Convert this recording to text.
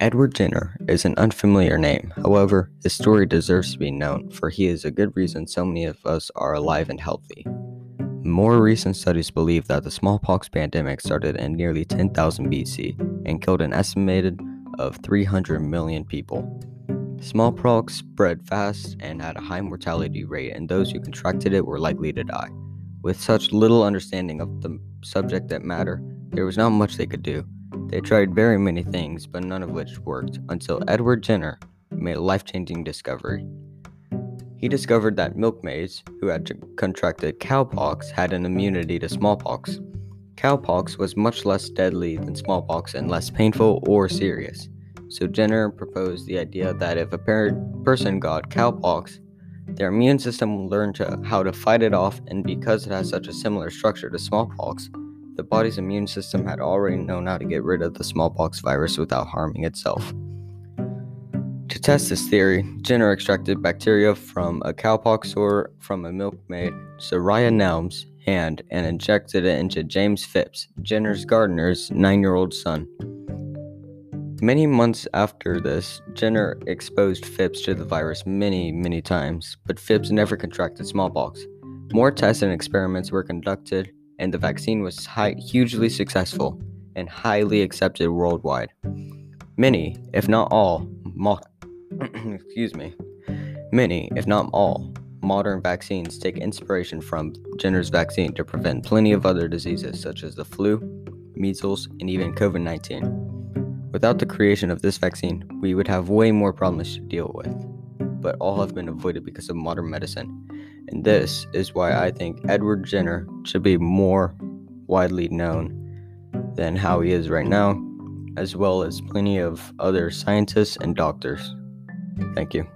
Edward Jenner is an unfamiliar name. However, his story deserves to be known, for he is a good reason so many of us are alive and healthy. More recent studies believe that the smallpox pandemic started in nearly 10,000 BC and killed an estimated of 300 million people. Smallpox spread fast and had a high mortality rate, and those who contracted it were likely to die. With such little understanding of the subject that matter, there was not much they could do. They tried very many things, but none of which worked until Edward Jenner made a life changing discovery. He discovered that milkmaids who had contracted cowpox had an immunity to smallpox. Cowpox was much less deadly than smallpox and less painful or serious. So Jenner proposed the idea that if a per- person got cowpox, their immune system would learn to, how to fight it off, and because it has such a similar structure to smallpox, the body's immune system had already known how to get rid of the smallpox virus without harming itself. To test this theory, Jenner extracted bacteria from a cowpox sore from a milkmaid, Sarah Nelmes, hand and injected it into James Phipps, Jenner's gardener's nine year old son. Many months after this, Jenner exposed Phipps to the virus many, many times, but Phipps never contracted smallpox. More tests and experiments were conducted, and the vaccine was high, hugely successful and highly accepted worldwide. Many, if not all, mo- excuse me, many, if not all, modern vaccines take inspiration from Jenner's vaccine to prevent plenty of other diseases such as the flu, measles, and even COVID 19. Without the creation of this vaccine, we would have way more problems to deal with, but all have been avoided because of modern medicine. And this is why I think Edward Jenner should be more widely known than how he is right now, as well as plenty of other scientists and doctors. Thank you.